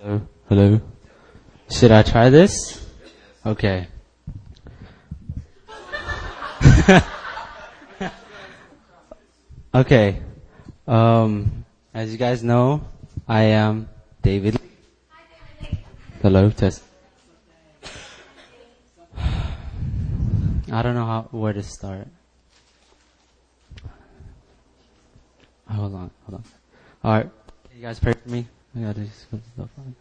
Hello. Hello. Should I try this? Okay. okay. Um, as you guys know, I am David. Hello, test. I don't know how where to start. Hold on, hold on. All right, Can you guys pray for me. I gotta just put stuff on.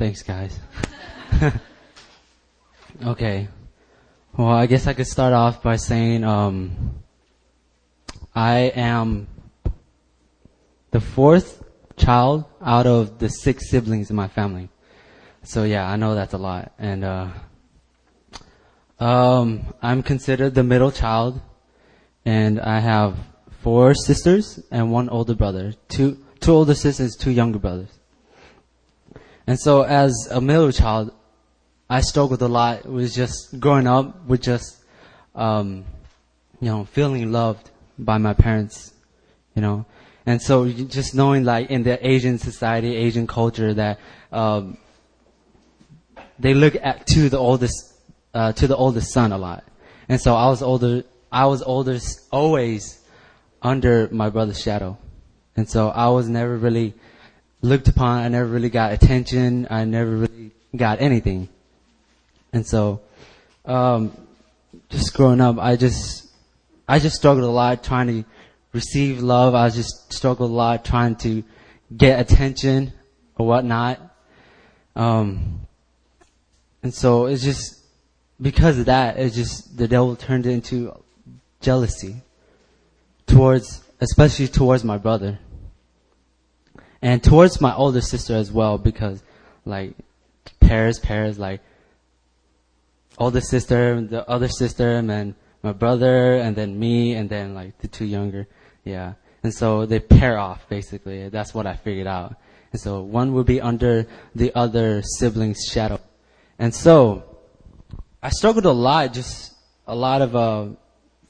Thanks, guys. okay. Well, I guess I could start off by saying, um, I am the fourth child out of the six siblings in my family. So yeah, I know that's a lot. And, uh, um, I'm considered the middle child and I have four sisters and one older brother. Two, two older sisters, two younger brothers. And so as a middle child, I struggled a lot with just growing up with just, um, you know, feeling loved by my parents, you know. And so just knowing like in the Asian society, Asian culture that, um, they look at to the oldest, uh, to the oldest son a lot. And so I was older, I was older, always under my brother's shadow. And so I was never really looked upon. I never really got attention. I never really got anything. And so, um, just growing up, I just, I just struggled a lot trying to receive love. I just struggled a lot trying to get attention or whatnot. Um, and so it's just, because of that, it's just, the devil turned into jealousy towards, especially towards my brother and towards my older sister as well because like pairs pairs like older sister the other sister and then my brother and then me and then like the two younger. Yeah. And so they pair off basically. That's what i figured out. And so one would be under the other sibling's shadow. And so i struggled a lot just a lot of uh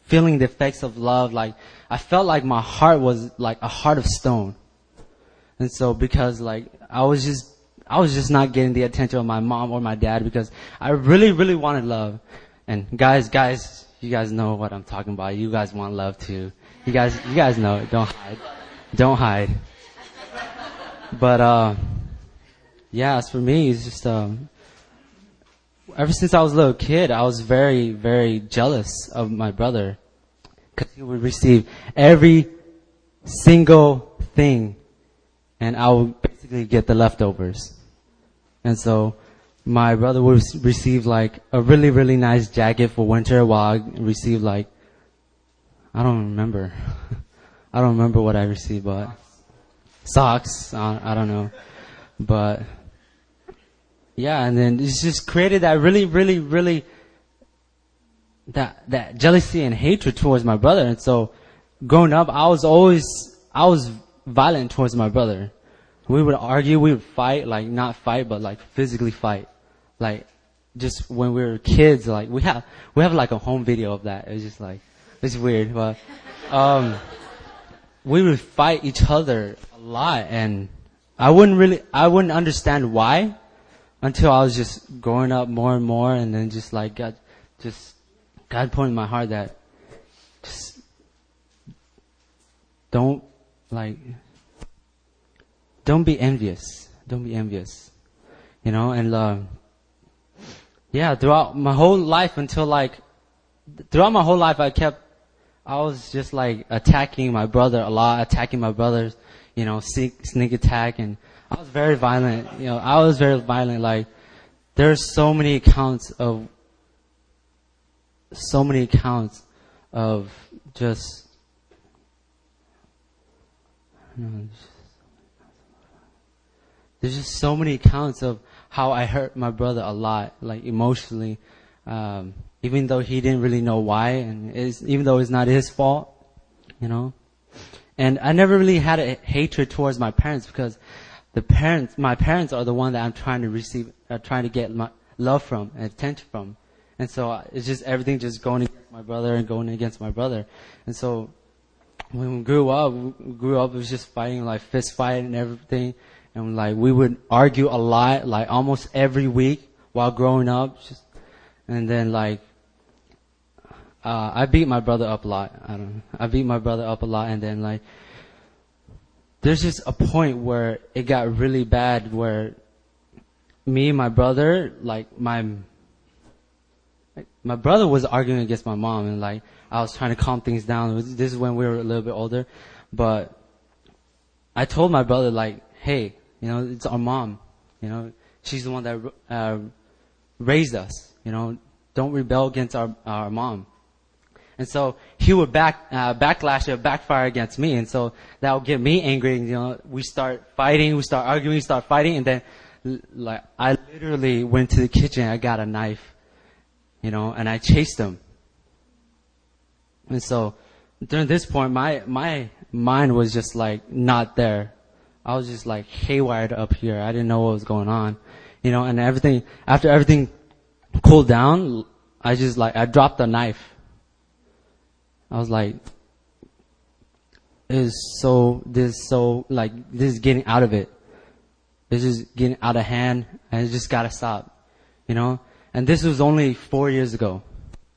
feeling the effects of love. Like i felt like my heart was like a heart of stone and so because like I was just I was just not getting the attention of my mom or my dad because I really really wanted love. And guys guys you guys know what I'm talking about. You guys want love too. You guys you guys know it. Don't hide. Don't hide. But uh yeah, as for me it's just um ever since I was a little kid, I was very very jealous of my brother cuz he would receive every single thing and I would basically get the leftovers. And so my brother would receive like a really, really nice jacket for winter while I received like, I don't remember. I don't remember what I received, but socks, I, don't know. But yeah, and then it's just created that really, really, really, that, that jealousy and hatred towards my brother. And so growing up, I was always, I was violent towards my brother. We would argue, we would fight, like not fight, but like physically fight. Like just when we were kids, like we have, we have like a home video of that. It's just like, it's weird, but, um, we would fight each other a lot and I wouldn't really, I wouldn't understand why until I was just growing up more and more and then just like God, just, God put in my heart that just don't like don't be envious. Don't be envious. You know and uh, yeah throughout my whole life until like throughout my whole life i kept i was just like attacking my brother a lot attacking my brothers you know sneak, sneak attack and i was very violent. You know i was very violent. Like there's so many accounts of so many accounts of just there's just so many accounts of how I hurt my brother a lot, like emotionally, um, even though he didn't really know why, and even though it's not his fault, you know. And I never really had a hatred towards my parents because the parents, my parents are the one that I'm trying to receive, uh, trying to get my love from and attention from. And so uh, it's just everything just going against my brother and going against my brother. And so when we grew up, we grew up, it was just fighting, like fist fight and everything. And like we would argue a lot, like almost every week while growing up. Just, and then like, uh, I beat my brother up a lot. I don't know. I beat my brother up a lot and then like, there's just a point where it got really bad where me and my brother, like my, my brother was arguing against my mom and like I was trying to calm things down. Was, this is when we were a little bit older, but I told my brother like, hey, you know, it's our mom, you know, she's the one that uh, raised us, you know, don't rebel against our our mom. And so he would back, uh, backlash or backfire against me. And so that would get me angry. And, you know, we start fighting, we start arguing, we start fighting. And then, like, I literally went to the kitchen, I got a knife, you know, and I chased him. And so during this point, my, my mind was just like not there. I was just like haywired up here. I didn't know what was going on, you know, and everything, after everything cooled down, I just like, I dropped the knife I was like, this is so, this is so, like, this is getting out of it. This is getting out of hand, and it just gotta stop. You know? And this was only four years ago.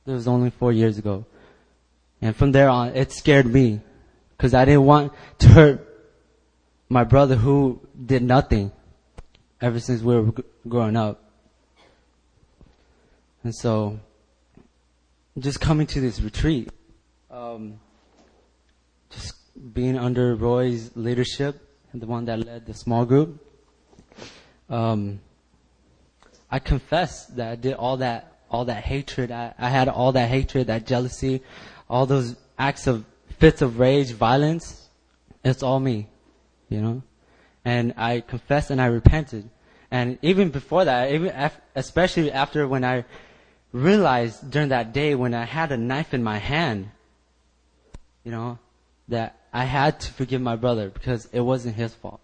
This was only four years ago. And from there on, it scared me. Cause I didn't want to hurt my brother who did nothing ever since we were growing up. And so, just coming to this retreat, um, just being under Roy's leadership, and the one that led the small group, um, I confess that I did all that, all that hatred. I, I had all that hatred, that jealousy, all those acts of fits of rage, violence. It's all me, you know. And I confessed and I repented. And even before that, even af- especially after when I realized during that day when I had a knife in my hand, you know, that I had to forgive my brother because it wasn't his fault.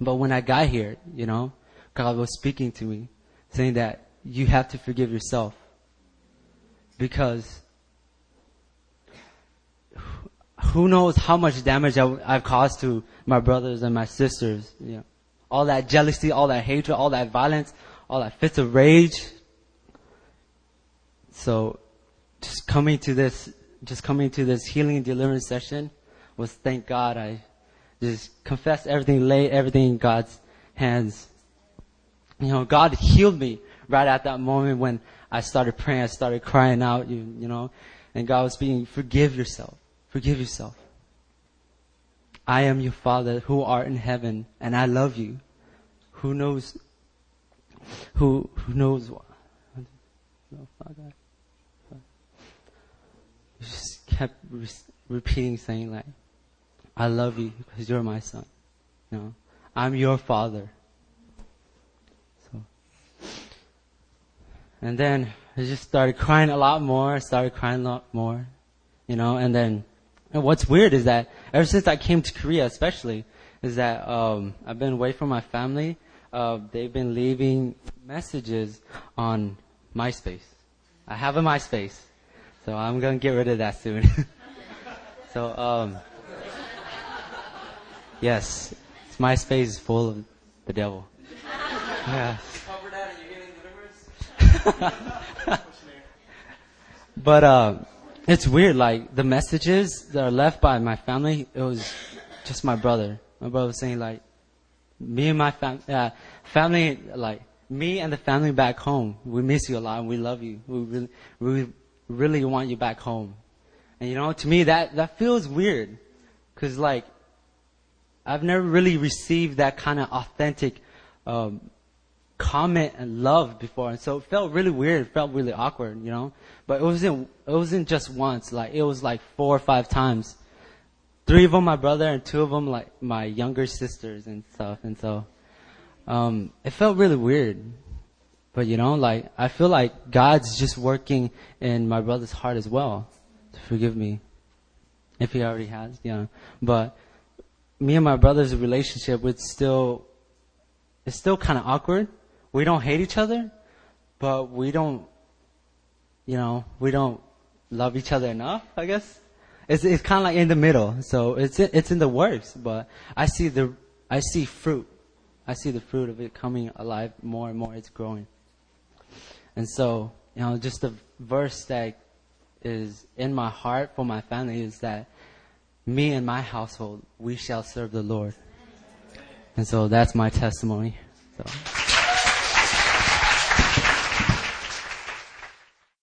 But when I got here, you know, God was speaking to me, saying that you have to forgive yourself. Because who knows how much damage I've caused to my brothers and my sisters, you know. All that jealousy, all that hatred, all that violence, all that fits of rage. So, just coming to this just coming to this healing and deliverance session was thank God I just confessed everything, laid everything in God's hands. You know, God healed me right at that moment when I started praying, I started crying out, you, you know, and God was speaking, forgive yourself, forgive yourself. I am your Father who art in heaven, and I love you. Who knows, who, who knows what? Father just kept re- repeating saying like, I love you because you're my son. You know, I'm your father. So, and then I just started crying a lot more, started crying a lot more, you know, and then, and what's weird is that ever since I came to Korea especially, is that, um, I've been away from my family, uh, they've been leaving messages on MySpace. I have a MySpace. So I'm gonna get rid of that soon. so, um, yes, MySpace is full of the devil. Yeah. but uh, it's weird. Like the messages that are left by my family, it was just my brother. My brother was saying like, me and my fam- uh, family, like me and the family back home, we miss you a lot and we love you. We really, we really want you back home. And you know, to me that, that feels weird. Cause like, I've never really received that kind of authentic, um, comment and love before. And so it felt really weird. It felt really awkward, you know? But it wasn't, it wasn't just once. Like, it was like four or five times. Three of them my brother and two of them like my younger sisters and stuff. And so, um, it felt really weird. But you know, like, I feel like God's just working in my brother's heart as well to forgive me. If he already has, yeah. But me and my brother's relationship, it's still, it's still kind of awkward. We don't hate each other, but we don't, you know, we don't love each other enough, I guess. It's, it's kind of like in the middle. So it's, it's in the works, but I see the, I see fruit. I see the fruit of it coming alive more and more. It's growing. And so, you know, just the verse that is in my heart for my family is that me and my household, we shall serve the Lord. And so that's my testimony. So.